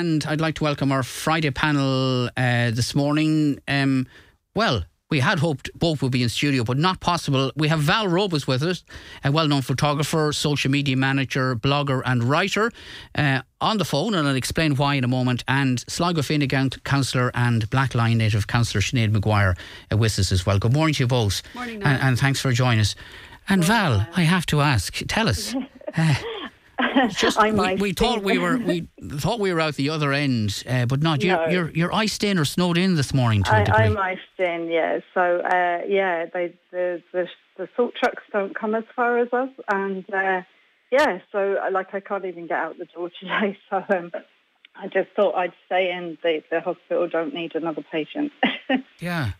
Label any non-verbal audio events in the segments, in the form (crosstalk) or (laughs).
and I'd like to welcome our Friday panel uh, this morning. Um, well, we had hoped both would be in studio, but not possible. We have Val Robus with us, a well known photographer, social media manager, blogger, and writer, uh, on the phone, and I'll explain why in a moment. And Sligo Fine councillor and Blacklion native councillor Sinead Maguire uh, with us as well. Good morning to you both. Morning, and, and, thanks for joining us. And Val, I have to ask, tell us. (laughs) Uh, just (laughs) we, we thought we were we (laughs) thought we were out the other end, uh, but not. You're, no. you're you're iced in or snowed in this morning. To I, am iced in, yeah. So uh, yeah, they, the, the the salt trucks don't come as far as us, and uh, yeah, so uh, like I can't even get out the door (laughs) today. So um, I just thought I'd stay in. The the hospital don't need another patient. yeah.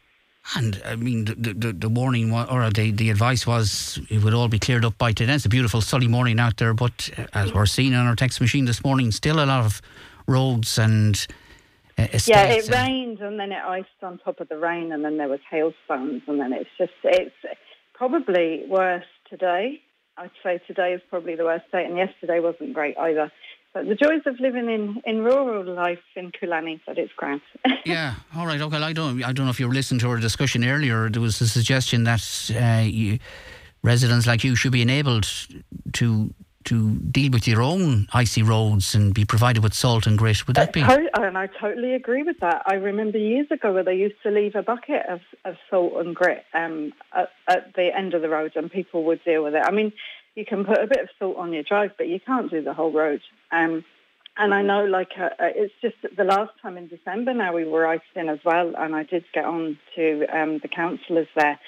And I mean, the, the, the warning or the, the advice was it would all be cleared up by today. It's a beautiful sunny morning out there, but uh, as we're seeing on our text machine this morning, still a lot of roads and uh, yeah, it rained and then it iced on top of the rain, and then there was hailstones, and then it's just it's probably worse today. I'd say today is probably the worst day, and yesterday wasn't great either. The joys of living in, in rural life in Coolaney, but it's grand. (laughs) yeah, all right, okay. I don't, I don't know if you were listening to our discussion earlier. There was a suggestion that uh, you, residents like you should be enabled to to deal with your own icy roads and be provided with salt and grit. Would that be? And I totally agree with that. I remember years ago where they used to leave a bucket of, of salt and grit um, at, at, the end of the road and people would deal with it. I mean, you can put a bit of salt on your drive, but you can't do the whole road. Um, and I know, like, uh, uh it's just the last time in December now we were iced in as well, and I did get on to um, the councillors there,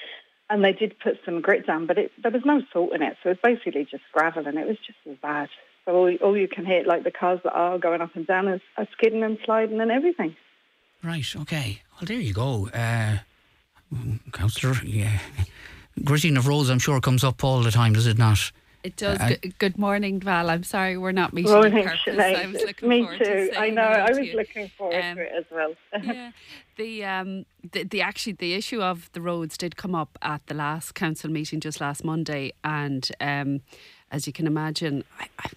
and they did put some grit down, but it, there was no salt in it, so it was basically just gravel, and it was just as bad. So all, all you can hear, like the cars that are going up and down, are, are skidding and sliding and everything. Right. Okay. Well, there you go, uh, councillor. Yeah, gritting of roads, I'm sure, comes up all the time, does it not? It does. Uh, good morning, Val. I'm sorry we're not meeting morning, purpose. I was looking Me forward too. To I know. I was looking forward um, to it as well. (laughs) yeah. The um the, the actually the issue of the roads did come up at the last council meeting just last Monday, and um, as you can imagine, I, I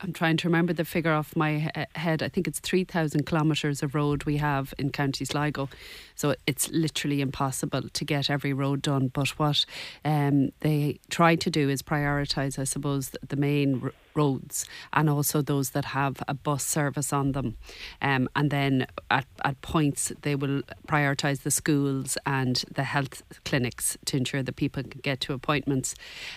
I'm trying to remember the figure off my head. I think it's 3,000 kilometres of road we have in County Sligo. So it's literally impossible to get every road done. But what um, they try to do is prioritise, I suppose, the main roads and also those that have a bus service on them. Um, and then at, at points, they will prioritise the schools and the health clinics to ensure that people can get to appointments.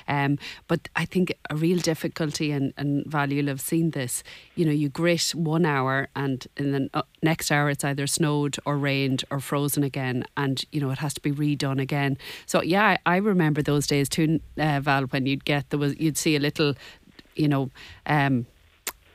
Um, but I think a real difficulty, and, and Val, you'll have seen this, you know, you grit one hour and in the uh, next hour it's either snowed or rained or frozen again and, you know, it has to be redone again. So, yeah, I, I remember those days too, uh, Val, when you'd get, there was, you'd see a little you know, um,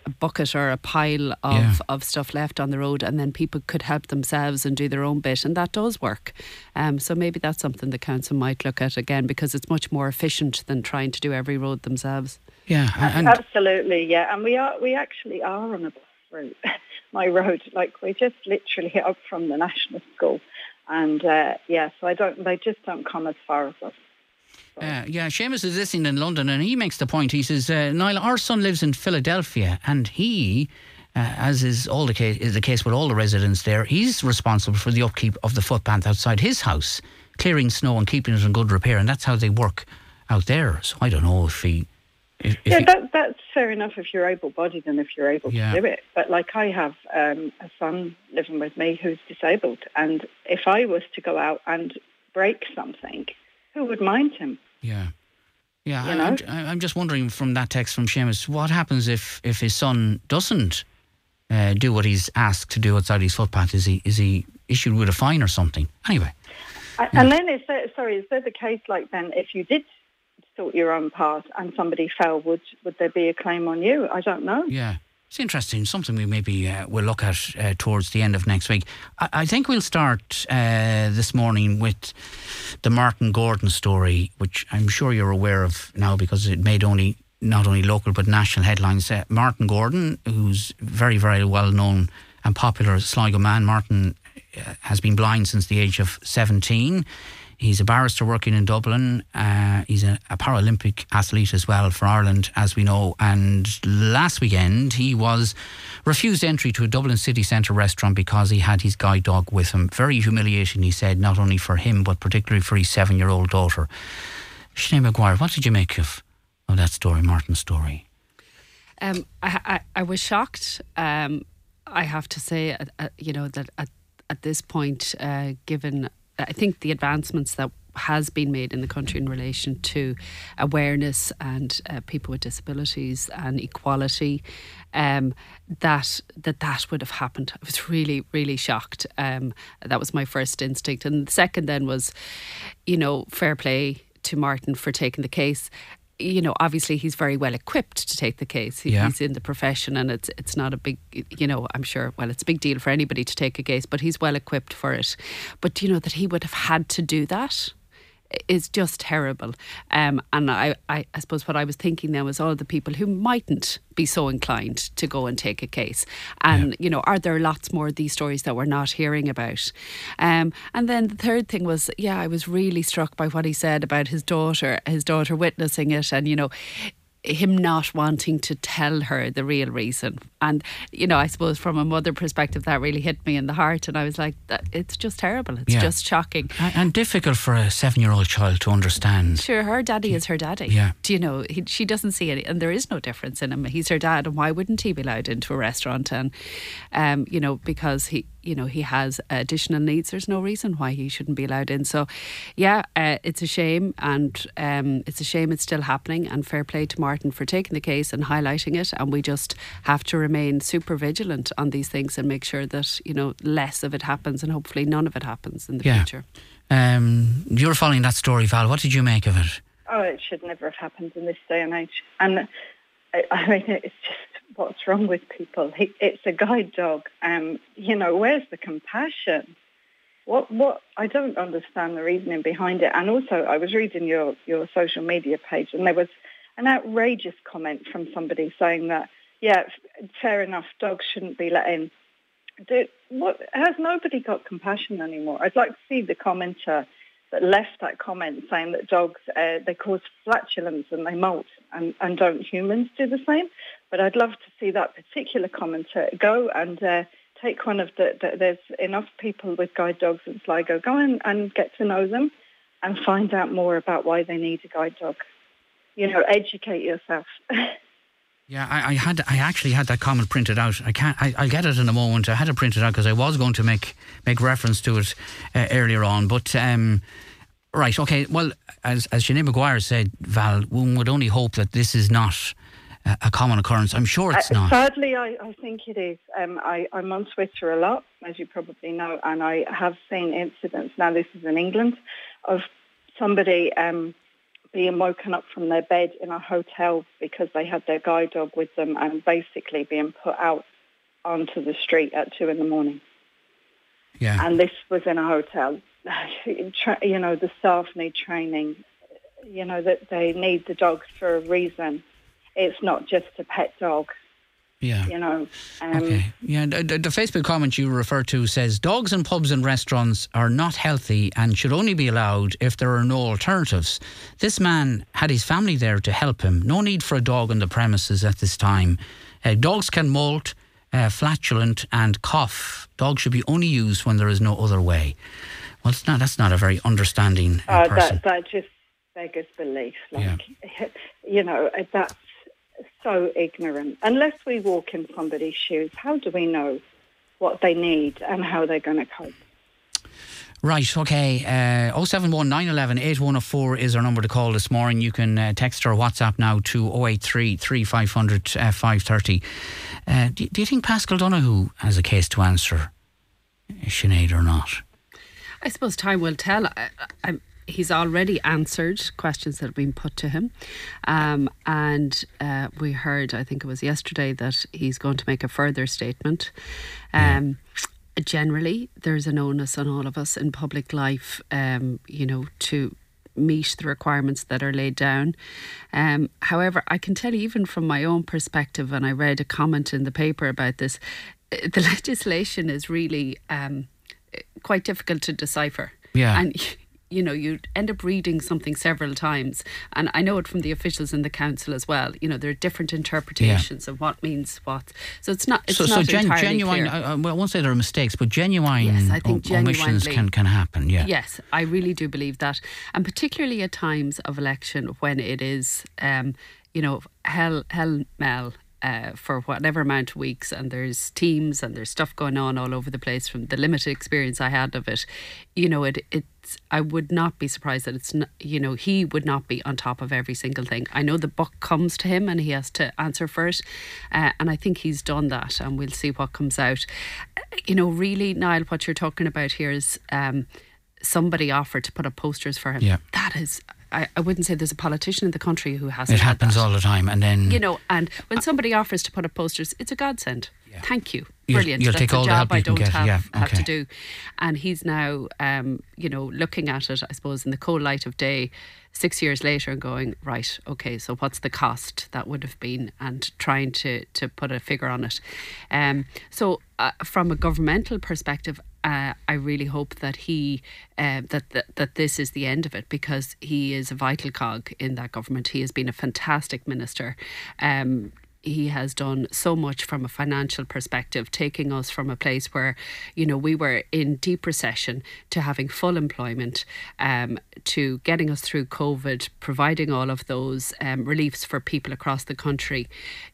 a bucket or a pile of, yeah. of stuff left on the road, and then people could help themselves and do their own bit, and that does work. Um, so maybe that's something the council might look at again because it's much more efficient than trying to do every road themselves. Yeah, and absolutely, yeah, and we are we actually are on a bus route, (laughs) my road, like we're just literally up from the national school, and uh, yeah, so I don't, they just don't come as far as us. Uh, yeah, Seamus is listening in London and he makes the point. He says, uh, Niall, our son lives in Philadelphia and he, uh, as is all the case, is the case with all the residents there, he's responsible for the upkeep of the footpath outside his house, clearing snow and keeping it in good repair. And that's how they work out there. So I don't know if he. If, if yeah, that, that's fair enough if you're able-bodied and if you're able yeah. to do it. But like I have um, a son living with me who's disabled, and if I was to go out and break something, who would mind him? Yeah. Yeah, you know? I'm, I'm, just wondering from that text from Seamus, what happens if, if his son doesn't uh, do what he's asked to do outside his footpath? Is he is he issued with a fine or something? Anyway. And, yeah. and then is there, sorry, is there the case like then if you did sort your own path and somebody fell, would would there be a claim on you? I don't know. Yeah. It's interesting. Something we maybe uh, will look at uh, towards the end of next week. I, I think we'll start uh, this morning with the Martin Gordon story, which I'm sure you're aware of now because it made only not only local but national headlines. Uh, Martin Gordon, who's very very well known and popular Sligo man, Martin uh, has been blind since the age of 17. He's a barrister working in Dublin. Uh, he's a, a, Paralympic athlete as well for Ireland, as we know. And last weekend, he was refused entry to a Dublin city centre restaurant because he had his guide dog with him. Very humiliating, he said, not only for him, but particularly for his seven year old daughter. Sinead Maguire, what did you make of, of that story, Martin's story? Um, I, I, I, was shocked. Um, I have to say, uh, uh, you know, that at, at this point, uh, given I think the advancements that has been made in the country in relation to awareness and uh, people with disabilities and equality um, that that that would have happened. I was really really shocked. Um, that was my first instinct. And the second then was you know fair play to Martin for taking the case you know, obviously he's very well equipped to take the case. He, yeah. He's in the profession, and it's it's not a big, you know, I'm sure. Well, it's a big deal for anybody to take a case, but he's well equipped for it. But do you know that he would have had to do that is just terrible. Um, and I, I, I, suppose what I was thinking then was all the people who mightn't be so inclined to go and take a case. And, yeah. you know, are there lots more of these stories that we're not hearing about? Um, and then the third thing was, yeah, I was really struck by what he said about his daughter, his daughter witnessing it. And, you know, him not wanting to tell her the real reason. And, you know, I suppose from a mother perspective, that really hit me in the heart. And I was like, that it's just terrible. It's yeah. just shocking. And, and, difficult for a seven year old child to understand. Sure, her daddy is her daddy. Yeah. Do you know, he, she doesn't see any, and there is no difference in him. He's her dad. And why wouldn't he be allowed into a restaurant? And, um, you know, because he, you know he has additional needs, there's no reason why he shouldn't be allowed in. So, yeah, uh, it's a shame, and um, it's a shame it's still happening. And fair play to Martin for taking the case and highlighting it. And we just have to remain super vigilant on these things and make sure that you know less of it happens, and hopefully none of it happens in the yeah. future. Um, you're following that story, Val. What did you make of it? Oh, it should never have happened in this day and age. And I, I mean, it's just what's wrong with people. It's a guide dog. Um, you know, where's the compassion? What, what, I don't understand the reasoning behind it. And also, I was reading your, your social media page and there was an outrageous comment from somebody saying that, yeah, fair enough, dogs shouldn't be let in. What, has nobody got compassion anymore? I'd like to see the commenter that left that comment saying that dogs, uh, they cause flatulence and they molt and, and don't humans do the same? But I'd love to see that particular commenter go and uh, take one of the, the, there's enough people with guide dogs in Sligo, go and, and get to know them and find out more about why they need a guide dog. You know, educate yourself. (laughs) Yeah, I, I, had I actually had that comment printed out. I can't. I, will get it in a moment. I had it printed out because I was going to make make reference to it uh, earlier on. But um, right, okay. Well, as as Sinead Maguire said, Val, one would only hope that this is not a, a common occurrence. I'm sure it's uh, not. Sadly, I, I think it is. Um, I, I'm on Twitter a lot, as you probably know, and I have seen incidents. Now, this is in England of somebody. Um, being woken up from their bed in a hotel because they had their guide dog with them and basically being put out onto the street at two in the morning. Yeah. And this was in a hotel. (laughs) you know, the staff need training. You know, that they need the dogs for a reason. It's not just a pet dog. Yeah. You know. Um, okay. Yeah. The, the, Facebook comment you refer to says dogs in pubs and restaurants are not healthy and should only be allowed if there are no alternatives. This man had his family there to help him. No need for a dog on the premises at this time. Uh, dogs can molt, uh, flatulent, and cough. Dogs should be only used when there is no other way. Well, it's not, that's not a very understanding uh, uh person. That, that just beggars belief. Like, yeah. (laughs) you know, uh, that's so ignorant. Unless we walk in somebody's shoes, how do we know what they need and how they're going to cope? Right, okay. Uh, 071 911 8104 is our number to call this morning. You can uh, text or WhatsApp now to 083 3500 uh, 530. Uh, do, do, you think Paschal Donohoe has a case to answer, Sinead, or not? I suppose time will tell. I, I, he's already answered questions that have been put to him. Um, and uh, we heard, I think it was yesterday, that he's going to make a further statement. Um, generally, there's an onus on all of us in public life, um, you know, to meet the requirements that are laid down. Um, however, I can tell you, even from my own perspective, and I read a comment in the paper about this, the (laughs) legislation is really um, quite difficult to decipher. Yeah. And (laughs) you know you end up reading something several times. And i know it from the officials in the council as well. You know there are different interpretations yeah. of what means what. So it's not it's so, not so gen- genuine clear. I, well, I won't say there are mistakes but genuine yes, I think o- omissions can, can happen yeah. Yes i really do believe that. And particularly at times of election when it is um, you know hell hell mel uh, for whatever amount of weeks, and there's teams and there's stuff going on all over the place. From the limited experience I had of it, you know, it it's. I would not be surprised that it's not. You know, he would not be on top of every single thing. I know the buck comes to him, and he has to answer for it, uh, and I think he's done that, and we'll see what comes out. You know, really, Niall, what you're talking about here is. Um, somebody offered to put up posters for him. Yeah. That is I, I wouldn't say there's a politician in the country who hasn't. It happens all the time, and then you know, and when somebody offers to put up posters, it's a godsend. Yeah. Thank you, brilliant. You'll, you'll That's take all a job the help I don't get, have, yeah, okay. have to do. And he's now, um, you know, looking at it, I suppose, in the cold light of day, six years later, and going right, okay, so what's the cost that would have been, and trying to to put a figure on it. Um, so uh, from a governmental perspective, uh, I really hope that he uh, that, that that this is the end of it because he is a vital cog in that government. He has been a fantastic minister. Um, he has done so much from a financial perspective, taking us from a place where, you know, we were in deep recession to having full employment, um, to getting us through COVID, providing all of those um, reliefs for people across the country.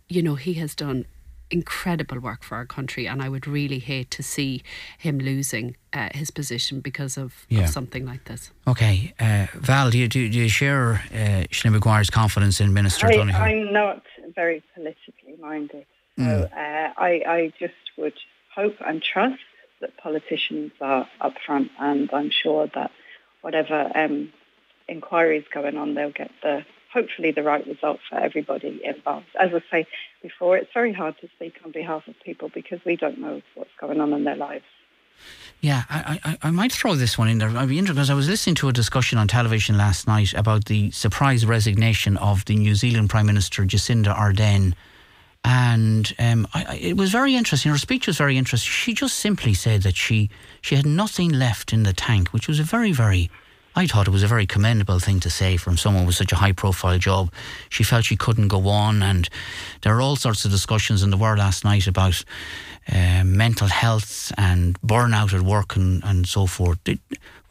You know, he has done incredible work for our country, and I would really hate to see him losing uh, his position because of, yeah. of, something like this. Okay, uh, Val, do you, do, do you share uh, Sinead Maguire's confidence in Minister I, Donohoe? I'm not very politically minded, so mm. I, I just would hope and trust that politicians are upfront, and I'm sure that whatever um, inquiries going on, they'll get the hopefully the right result for everybody involved. As I say before, it's very hard to speak on behalf of people because we don't know what's going on in their lives. Yeah, I, I, I might throw this one in there. I'd be interested because I was listening to a discussion on television last night about the surprise resignation of the New Zealand Prime Minister Jacinda Ardern. And um, I, it was very interesting. Her speech was very interesting. She just simply said that she, she had nothing left in the tank, which was a very, very I thought it was a very commendable thing to say from someone with such a high profile job. She felt she couldn't go on, and there are all sorts of discussions in the world last night about uh, mental health and burnout at work and, and so forth. Did,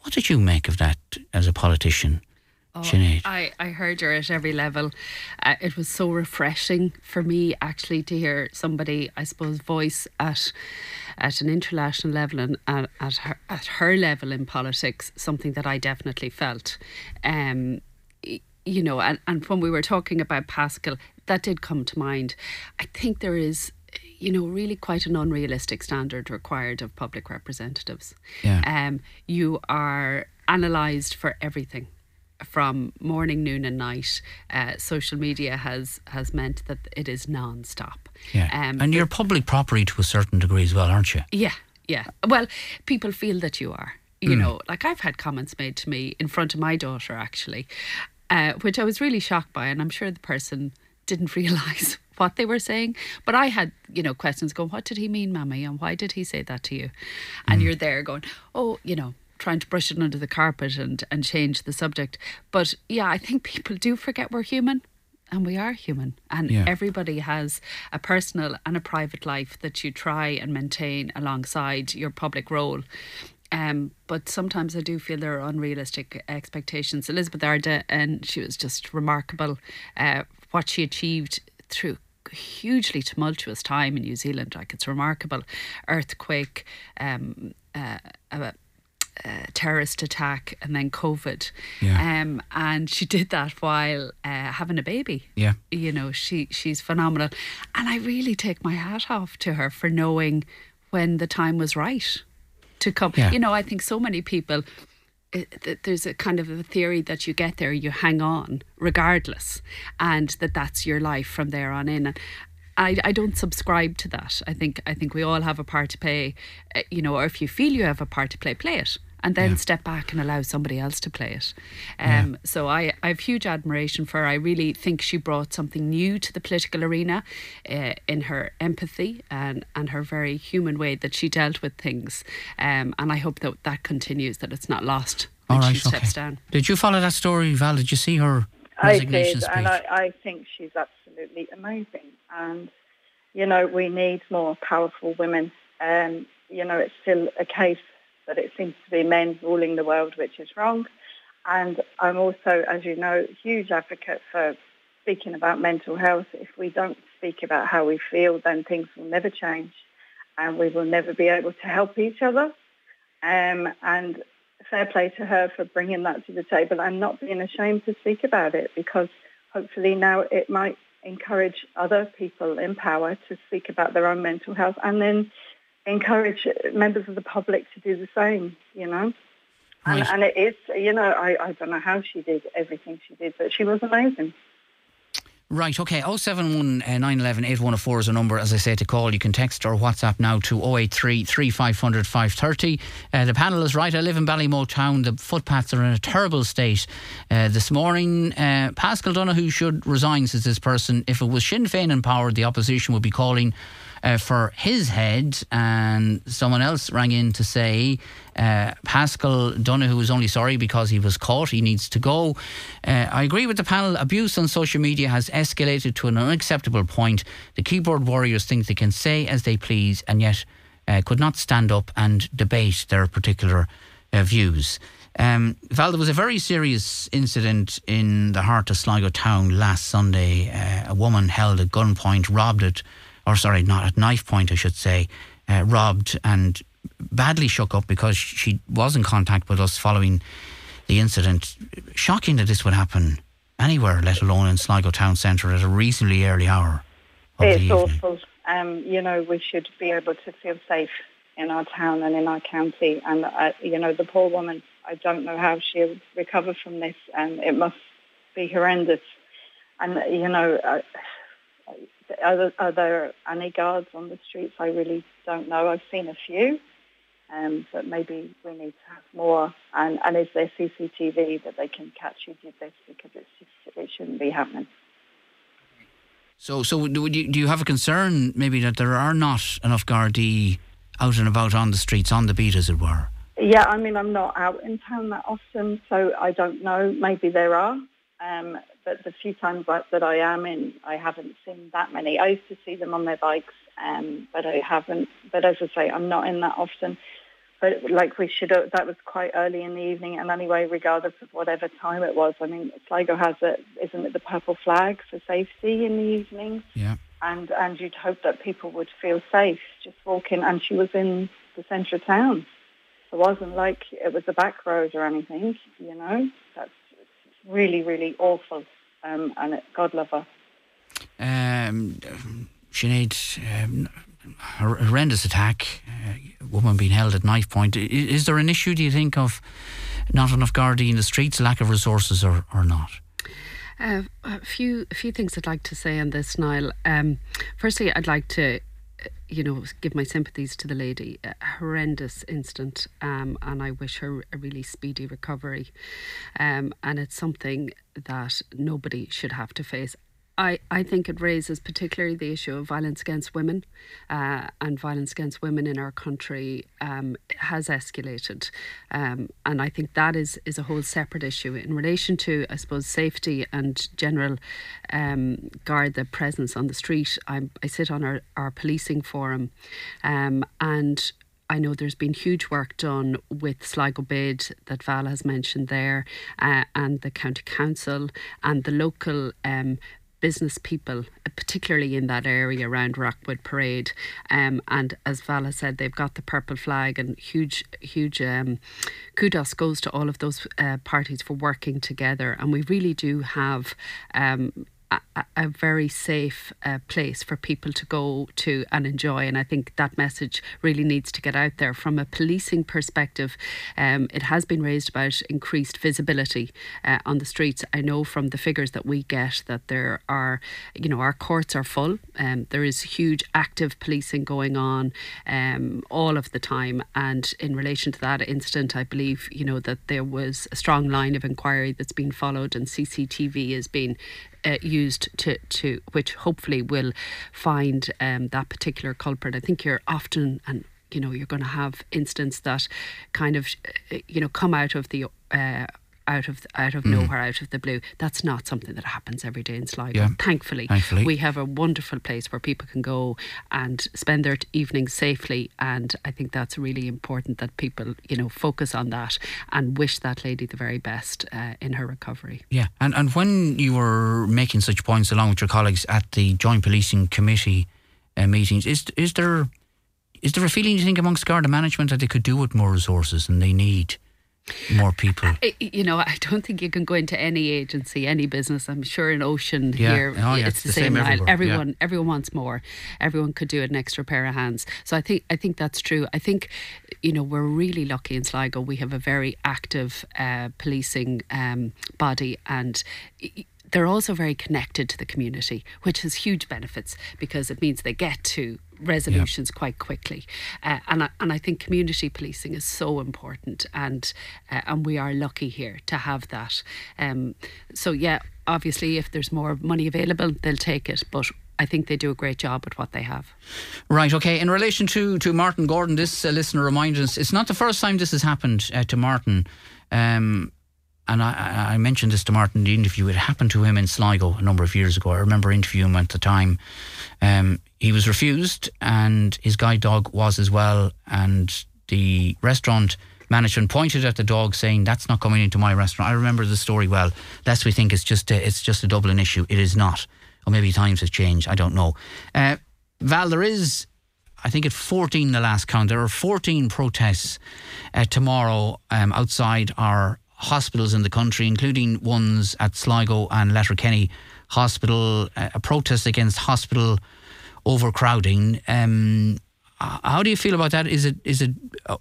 what did you make of that as a politician? Oh, I, I heard her at every level. Uh, it was so refreshing for me actually to hear somebody, I suppose, voice at at an international level and at, at her at her level in politics something that I definitely felt. Um, you know, and, and when we were talking about Paschal, that did come to mind. I think there is you know, really quite an unrealistic standard required of public representatives. Yeah. Um, you are analysed for everything from morning, noon, and night. Uh, social media has has meant that it is non-stop. Yeah, um, and you're public property to a certain degree as well, aren't you? Yeah, yeah. Well, people feel that you are. You mm. know, like I've had comments made to me in front of my daughter actually, uh, which I was really shocked by, and I'm sure the person didn't (laughs) realise what they were saying. But I had, you know, questions going, what did he mean, Mammy? And why did he say that to you? And mm. you're there going, oh, you know, trying to brush it under the carpet and, and change the subject. But yeah, I think people do forget we're human and we are human and yeah. everybody has a personal and a private life that you try and maintain alongside your public role um, but sometimes I do feel there are unrealistic expectations. Elizabeth Ardern, and she was just remarkable uh, what she achieved through hugely tumultuous time in New Zealand. Like it's remarkable, earthquake, um, uh, uh, uh, terrorist attack and then COVID. Yeah. Um, and she did that while uh, having a baby. Yeah. You know, she she's phenomenal. And I really take my hat off to her for knowing when the time was right to come. Yeah. You know, I think so many people there's a kind of a theory that you get there, you hang on regardless, and that that's your life from there on in. And I, I don't subscribe to that. I think I think we all have a part to play, uh, you know, or if you feel you have a part to play, play it. And then yeah. step back and allow somebody else to play it. Um, yeah. So I, I have huge admiration for her. I really think she brought something new to the political arena uh, in her empathy and, and her very human way that she dealt with things. Um, and I hope that that continues, that it's not lost when All right, she steps okay. down. Did you follow that story, Val? Did you see her I resignation did, speech? and I, I think she's absolutely amazing. And you know, we need more powerful women. Um, you know, it's still a case that it seems to be men ruling the world, which is wrong. And I'm also, as you know, huge advocate for speaking about mental health. If we don't speak about how we feel, then things will never change, and we will never be able to help each other. Um, and fair play to her for bringing that to the table and not being ashamed to speak about it because hopefully now it might encourage other people in power to speak about their own mental health and then encourage members of the public to do the same, you know. And, and it is, you know, I, I don't know how she did everything she did, but she was amazing. Right, okay. 071 uh, 911 8104 is a number, as I say, to call. You can text or WhatsApp now to 083 3500 530. Uh, the panel is right. I live in Ballymote town. The footpaths are in a terrible state. Uh, this morning, uh, Paschal Donohoe should resign, says this person. If it was Sinn Féin in power, the opposition would be calling uh, for his head. And someone else rang in to say uh, Paschal Donohoe was only sorry because he was caught. He needs to go. Uh, I agree with the panel. Abuse on social media has escalated to an unacceptable point. The keyboard warriors think they can say as they please and yet uh, could not stand up and debate their particular uh, views. Um, Val, there was a very serious incident in the heart of Sligo town last Sunday. Uh, a woman held at gunpoint, robbed it, or sorry, not at knife point, I should say, uh, robbed and badly shook up because she was in contact with us following the incident. Shocking that this would happen anywhere, let alone in Sligo town centre at a reasonably early hour. It's awful. Um, you know, we should be able to feel safe in our town and in our county. And, uh, you know, the poor woman, I don't know how she'll recover from this. And it must be horrendous. And, you know, uh, are, there, are there any guards on the streets? I really don't know. I've seen a few. Um, but maybe we need to have more. And, and is there CCTV that they can catch who did this? Because it's just, it shouldn't be happening. So, so do you, do you have a concern maybe that there are not enough Gardaí out and about on the streets, on the beat, as it were? Yeah, I mean, I'm not out in town that often, so I don't know. Maybe there are, um, but the few times that, that I am in, I haven't seen that many. I used to see them on their bikes, um, but I haven't. But as I say, I'm not in that often. But like we should, have, that was quite early in the evening, and anyway, regardless of whatever time it was, I mean, Sligo has it, isn't it, the purple flag for safety in the evenings, Yeah. and and you'd hope that people would feel safe just walking. And she was in the centre of town. It wasn't like it was a back road or anything, you know. That's really, really awful. Um, and it, God love her. Um, Sinead, um, horrendous attack, uh, woman being held at knife point. I- Is there an issue, do you think, of not enough guarding in the streets, lack of resources, or, or not? Uh, a few a few things I'd like to say on this, Niall. Um, firstly, I'd like to, you know, give my sympathies to the lady. A horrendous incident, um, and I wish her a really speedy recovery. Um, and it's something that nobody should have to face. I, I think it raises particularly the issue of violence against women uh, and violence against women in our country um, has escalated. Um, and I think that is, is a whole separate issue in relation to, I suppose, safety and general um, guard the presence on the street. I'm, I sit on our, our policing forum um, and I know there's been huge work done with Sligo BID that Val has mentioned there, uh, and the County Council and the local um, business people, uh, particularly in that area around Rockwood Parade. Um, and as Vala said, they've got the purple flag, and huge, huge um, kudos goes to all of those uh, parties for working together. And we really do have. Um, a, very safe uh, place for people to go to and enjoy. And I think that message really needs to get out there. From a policing perspective, um, it has been raised about increased visibility uh, on the streets. I know from the figures that we get that there are, you know, our courts are full. Um, there is huge active policing going on um, all of the time. And in relation to that incident, I believe, you know, that there was a strong line of inquiry that's been followed and CCTV is being uh, used to, to which hopefully will find um, that particular culprit. I think you're often and you know you're going to have instances that kind of uh, you know come out of the uh, out of out of nowhere, out of the blue. That's not something that happens every day in Sligo. Yeah. Thankfully, Thankfully. we have a wonderful place where people can go and spend their evenings safely. And I think that's really important that people, you know, focus on that and wish that lady the very best uh, in her recovery. Yeah, and and when you were making such points along with your colleagues at the Joint Policing Committee uh, meetings, is is there is there a feeling you think amongst Garda management that they could do with more resources and they need more people? I- You know, I don't think you can go into any agency, any business. I'm sure in Ocean Yeah. here, Oh, yeah, it's the, same. everywhere. Everyone, Yeah. everyone, wants more. Everyone could do an extra pair of hands. So I think, I think that's true. I think, you know, we're really lucky in Sligo. We have a very active uh, policing um, body, and. they're also very connected to the community, which has huge benefits because it means they get to resolutions quite quickly. Uh, and I, and I think community policing is so important, and uh, and we are lucky here to have that. Um, so yeah, obviously, if there's more money available, they'll take it, but. I think they do a great job with what they have. Right, okay. In relation to, to Martin Gordon, this uh, listener reminds us it's not the first time this has happened uh, to Martin. Um, and I, I mentioned this to Martin in the interview. It happened to him in Sligo a number of years ago. I remember interviewing him at the time. Um, he was refused, and his guide dog was as well. And the restaurant management pointed at the dog, saying, "That's not coming into my restaurant." I remember the story well. Lest we think it's just a, it's just a Dublin issue. It is not. Or maybe times have changed. I don't know. Uh, Val, there is I think at 14 the last count. There are 14 protests uh, tomorrow um, outside our hospitals in the country, including ones at Sligo and Letterkenny Hospital, uh, a protest against hospital overcrowding. Um, how do you feel about that? Is it is it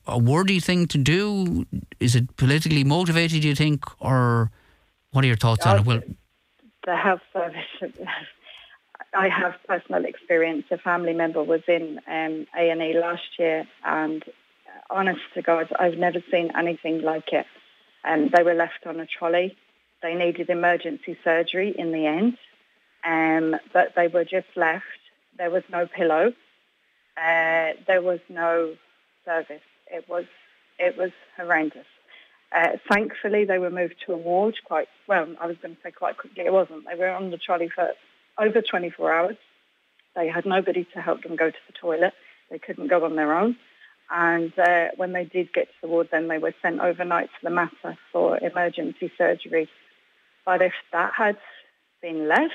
a, worthy thing to do? Is it politically motivated, do you think? Or what are your thoughts on it? Well, the health service. I have personal experience. A family member was in um, A&E last year, and uh, honest to God, I've never seen anything like it. Um, they were left on a trolley. They needed emergency surgery in the end, um, but they were just left. There was no pillow. Uh, there was no service. It was it was horrendous. Uh, thankfully, they were moved to a ward quite well. I was going to say quite quickly. It wasn't. They were on the trolley for over 24 hours. They had nobody to help them go to the toilet. They couldn't go on their own. And uh, when they did get to the ward, then they were sent overnight to the Mater for emergency surgery. But if that had been left,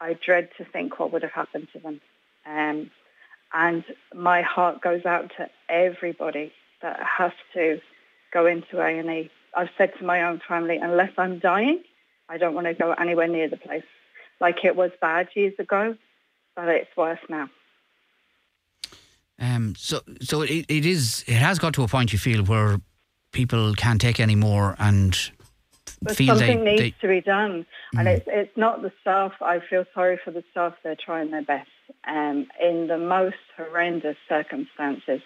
I dread to think what would have happened to them. Um, and my heart goes out to everybody that has to go into A&E. I've said to my own family, unless I'm dying, I don't want to go anywhere near the place. Like it was bad years ago, but it's worse now. Um, so, so it, it is. It has got to a point you feel where people can't take any more and But feel something they, needs they to be done, and it's it's not the staff. I feel sorry for the staff. They're trying their best um, in the most horrendous circumstances.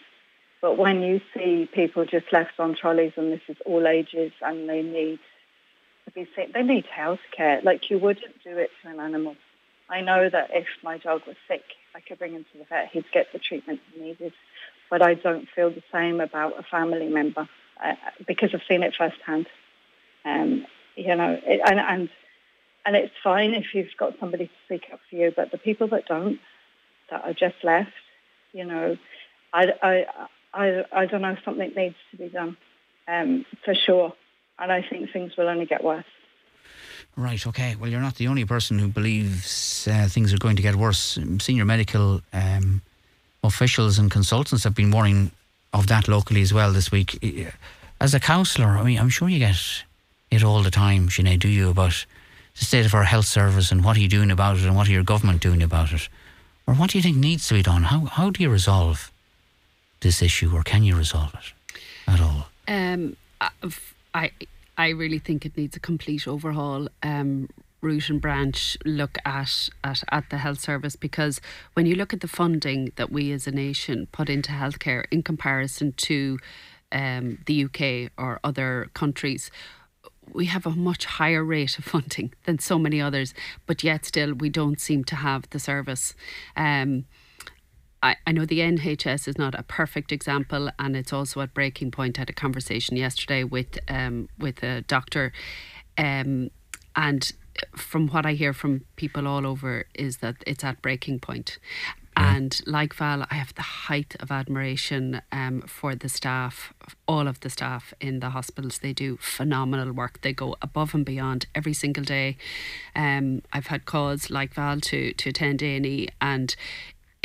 But when you see people just left on trolleys, and this is all ages, and they need to be seen, they need health care. Like you wouldn't do it to an animal. I know that if my dog was sick, I could bring him to the vet. He'd get the treatment he needed. But I don't feel the same about a family member uh, because I've seen it firsthand. Um, you know, it, and, and and it's fine if you've got somebody to speak up for you, but the people that don't, that are just left, you know, I, I, I, I don't know, something needs to be done um, for sure. And I think things will only get worse. Right, okay. Well, you're not the only person who believes uh, things are going to get worse. Senior medical um, officials and consultants have been warning of that locally as well this week. As a councillor, I mean, I'm sure you get it all the time, Sinead, do you, about the state of our health service and what are you doing about it and what are your government doing about it? Or what do you think needs to be done? How, how do you resolve this issue or can you resolve it at all? Um, I I really think it needs a complete overhaul. Um, root and branch look at, at at the health service because when you look at the funding that we as a nation put into healthcare in comparison to um, the UK or other countries, we have a much higher rate of funding than so many others, but yet still we don't seem to have the service. Um, I, I know the NHS is not a perfect example, and it's also at breaking point. I had a conversation yesterday with um, with a doctor, um, and from what I hear from people all over is that it's at breaking point. And like Val, I have the height of admiration um, for the staff, all of the staff in the hospitals. They do phenomenal work. They go above and beyond every single day. Um, I've had calls like Val to to attend A&E and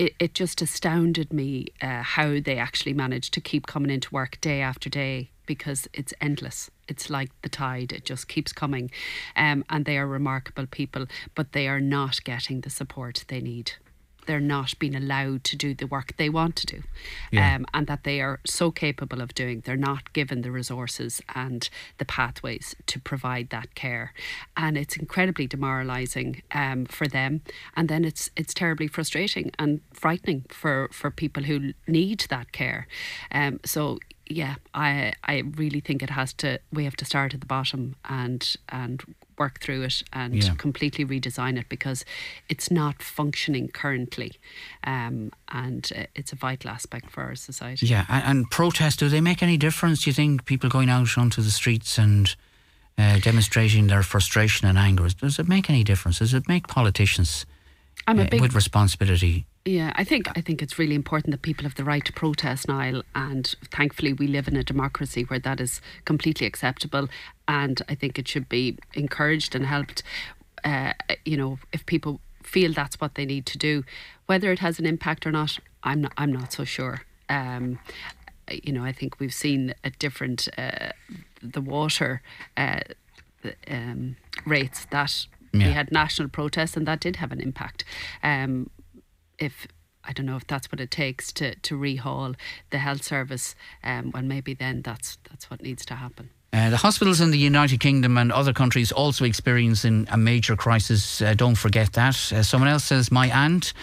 it, it just astounded me uh, how they actually managed to keep coming into work day after day because it's endless. It's like the tide, it just keeps coming. Um, and they are remarkable people, but they are not getting the support they need they're not being allowed to do the work they want to do Yeah. um, and that they are so capable of doing. They're not given the resources and the pathways to provide that care. And it's incredibly demoralising um, for them. And then it's it's terribly frustrating and frightening for, for people who need that care. Um, so yeah, I I really think it has to. We have to start at the bottom and and work through it and Yeah. completely redesign it because it's not functioning currently, um, and it's a vital aspect for our society. Yeah, and, and protests, do they make any difference? Do you think people going out onto the streets and uh, demonstrating their frustration and anger, does it make any difference? Does it make politicians I'm a big with responsibility? Yeah, I think I think it's really important that people have the right to protest, Niall, and thankfully we live in a democracy where that is completely acceptable, and I think it should be encouraged and helped. Uh, you know, if people feel that's what they need to do, whether it has an impact or not, I'm not. I'm not so sure. Um, you know, I think we've seen a different uh, the water uh, um, rates that Yeah. we had national protests, and that did have an impact. Um, if I don't know if that's what it takes to to rehaul the health service, um, well, maybe then that's that's what needs to happen. Uh, the hospitals in the United Kingdom and other countries also experiencing a major crisis. Uh, don't forget that. Uh, someone else says my aunt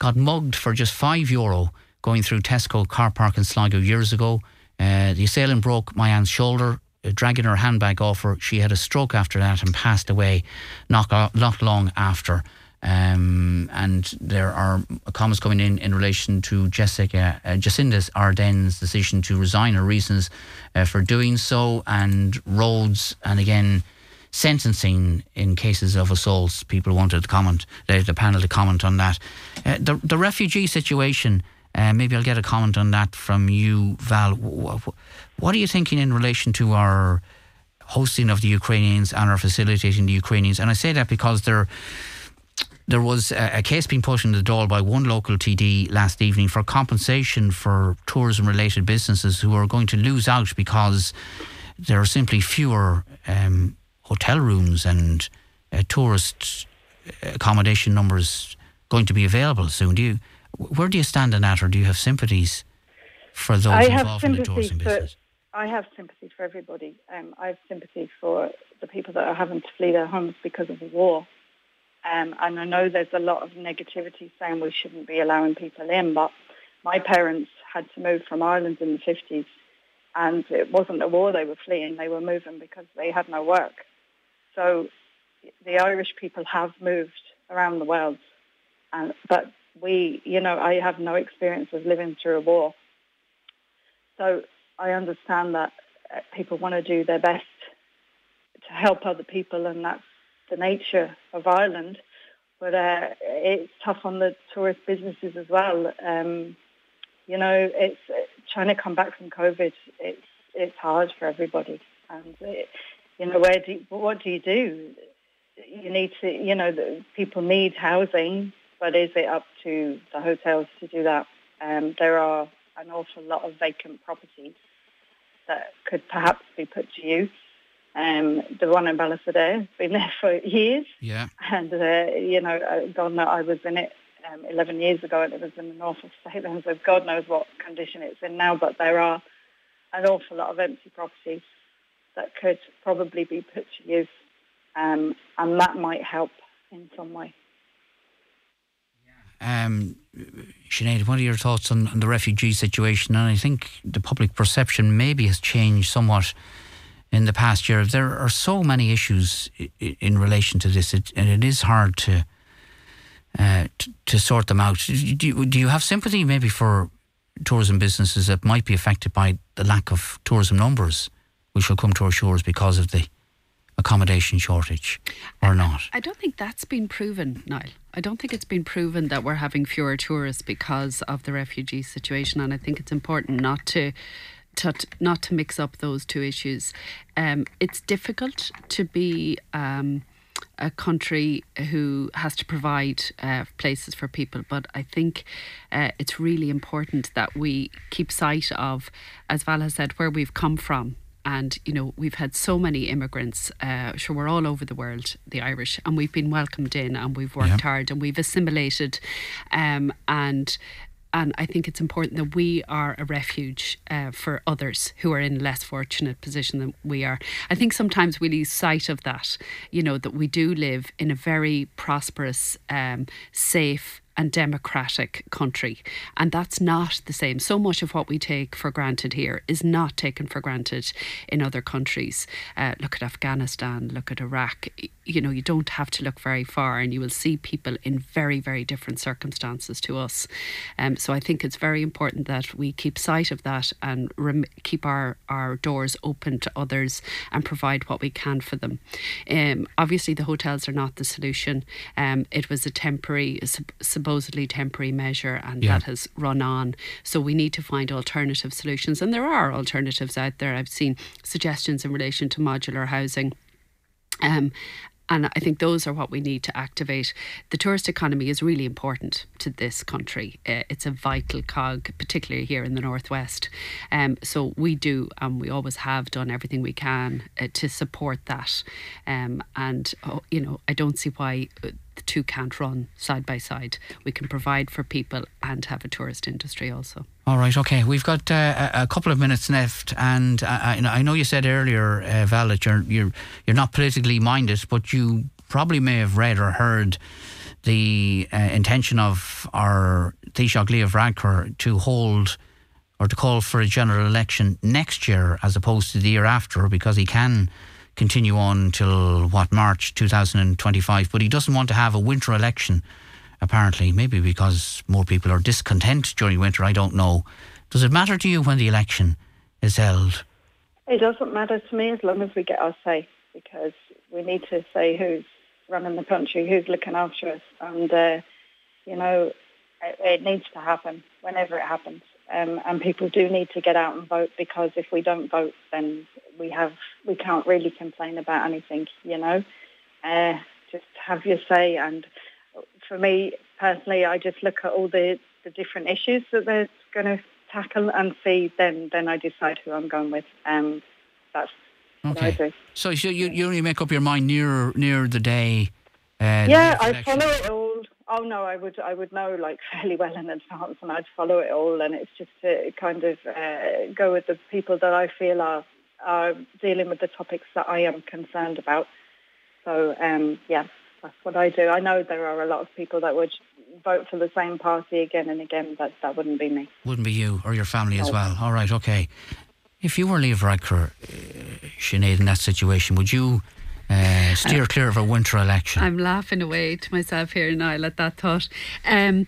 got mugged for just five euro going through Tesco car park in Sligo years ago. Uh, the assailant broke my aunt's shoulder, dragging her handbag off her. She had a stroke after that and passed away not, not long after. Um, and there are comments coming in in relation to Jessica uh, Jacinda decision to resign, her reasons uh, for doing so, and Rhodes, and again sentencing in cases of assaults. People wanted to comment, the, the panel to comment on that. Uh, the the refugee situation. Uh, maybe I'll get a comment on that from you, Val. Wh- wh- What are you thinking in relation to our hosting of the Ukrainians and our facilitating the Ukrainians? And I say that because there there was a, a case being put in the door by one local TD last evening for compensation for tourism related businesses who are going to lose out because there are simply fewer um, hotel rooms and uh, tourist accommodation numbers going to be available soon. Do you, where do you stand on that, or do you have sympathies for those I involved in the tourism for. business? I have sympathy for everybody. Um, I have sympathy for the people that are having to flee their homes because of the war. Um, and I know there's a lot of negativity saying we shouldn't be allowing people in, but my parents had to move from Ireland in the 50s, and it wasn't a war they were fleeing. They were moving because they had no work. So the Irish people have moved around the world, and but we, you know, I have no experience of living through a war. So I understand that uh, people want to do their best to help other people, and that's the nature of Ireland. But uh, it's tough on the tourist businesses as well. Um, you know, it's uh, trying to come back from COVID. It's it's hard for everybody, and it, you know, where do you, what do you do? You need to, you know, people need housing, but is it up to the hotels to do that? Um, there are an awful lot of vacant properties that could perhaps be put to use. Um, the one in Ballisodare has been (laughs) there for years, Yeah. and uh, you know, uh, God knows I was in it um, 11 years ago, and it was in the north of Salem, so God knows what condition it's in now. But there are an awful lot of empty properties that could probably be put to use, um, and that might help in some way. Um, Sinead, what are your thoughts on, on the refugee situation? And I think the public perception maybe has changed somewhat in the past year. There are so many issues i- i- in relation to this, it, and it is hard to uh, t- to sort them out. Do do you have sympathy maybe for tourism businesses that might be affected by the lack of tourism numbers which will come to our shores because of the accommodation shortage or not? I don't think that's been proven, Niall. I don't think it's been proven that we're having fewer tourists because of the refugee situation, and I think it's important not to. To, not to mix up those two issues. Um, it's difficult to be um, a country who has to provide uh, places for people. But I think uh, it's really important that we keep sight of, as Val has said, where we've come from. And, you know, we've had so many immigrants. Uh, sure, we're all over the world, the Irish, and we've been welcomed in and we've worked yeah. hard and we've assimilated. Um, and and I think it's important that we are a refuge uh, for others who are in less fortunate position than we are. I think sometimes we lose sight of that. You know that we do live in a very prosperous, um, safe and democratic country. And that's not the same. So much of what we take for granted here is not taken for granted in other countries. Uh, look at Afghanistan, look at Iraq. You know, you don't have to look very far and you will see people in very, very different circumstances to us. Um, so I think it's very important that we keep sight of that and rem- keep our, our doors open to others and provide what we can for them. Um, obviously, the hotels are not the solution. Um, it was a temporary, sub- supposedly temporary measure and yeah. that has run on. So we need to find alternative solutions. And there are alternatives out there. I've seen suggestions in relation to modular housing. Um, and I think those are what we need to activate. The tourist economy is really important to this country. Uh, it's a vital cog, particularly here in the northwest. Um, so we do, and we always have done everything we can uh, to support that. Um, and oh, you know, I don't see why uh, two can't run side by side. We can provide for people and have a tourist industry also. All right, okay. We've got uh, a couple of minutes left, and I, I know you said earlier, uh, Val, that you're you're you're not politically minded, but you probably may have read or heard the uh, intention of our Taoiseach Leo Varadkar to hold or to call for a general election next year as opposed to the year after, because he can continue on till what March 2025. But he doesn't want to have a winter election. Apparently, maybe because more people are discontent during winter. I don't know. Does it matter to you when the election is held? It doesn't matter to me as long as we get our say, because we need to say who's running the country, who's looking after us, and uh, you know, it, it needs to happen whenever it happens. Um, and people do need to get out and vote because if we don't vote, then we have we can't really complain about anything. You know, uh, just have your say. And for me personally, I just look at all the, the different issues that they're going to tackle and see. Then then I decide who I'm going with. Um, that's okay. So, so you you only make up your mind near near the day. Uh, yeah, I follow it all Oh no, I would I would know like (laughs) fairly well in advance, and I'd follow it all. And it's just to kind of uh, go with the people that I feel are are dealing with the topics that I am concerned about. So um, yeah, that's what I do. I know there are a lot of people that would vote for the same party again and again, but that wouldn't be me. Wouldn't be you or your family no. as well. All right, okay. If you were Leo Varadkar, uh, Sinead, in that situation, would you uh, steer clear of a winter election. I'm laughing away to myself here now at that thought. Um,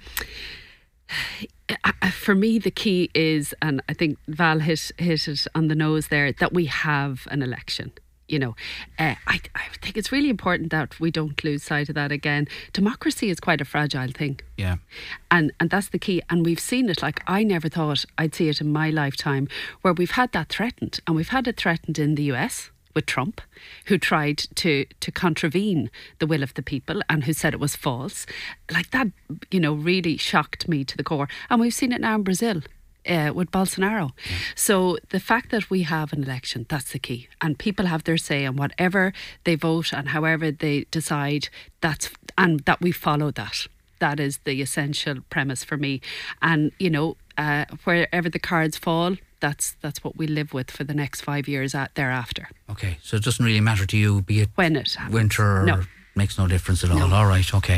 for me, the key is, and I think Val hit, hit it on the nose there, that we have an election you know, uh, I, I think it's really important that we don't lose sight of that again. Democracy is quite a fragile thing. Yeah. And and that's the key. And we've seen it. Like I never thought I'd see it in my lifetime, where we've had that threatened, and we've had it threatened in the US with Trump, who tried to to contravene the will of the people and who said it was false. Like that, you know, really shocked me to the core. And we've seen it now in Brazil. Uh, with Bolsonaro. Yeah. So the fact that we have an election, that's the key. And people have their say on whatever they vote and however they decide, that's and that we follow that. That is the essential premise for me. And, you know, uh, wherever the cards fall, that's that's what we live with for the next five years at, thereafter. Okay, so it doesn't really matter to you, be it when it happens. winter or no. makes no difference at all. No. All right, okay.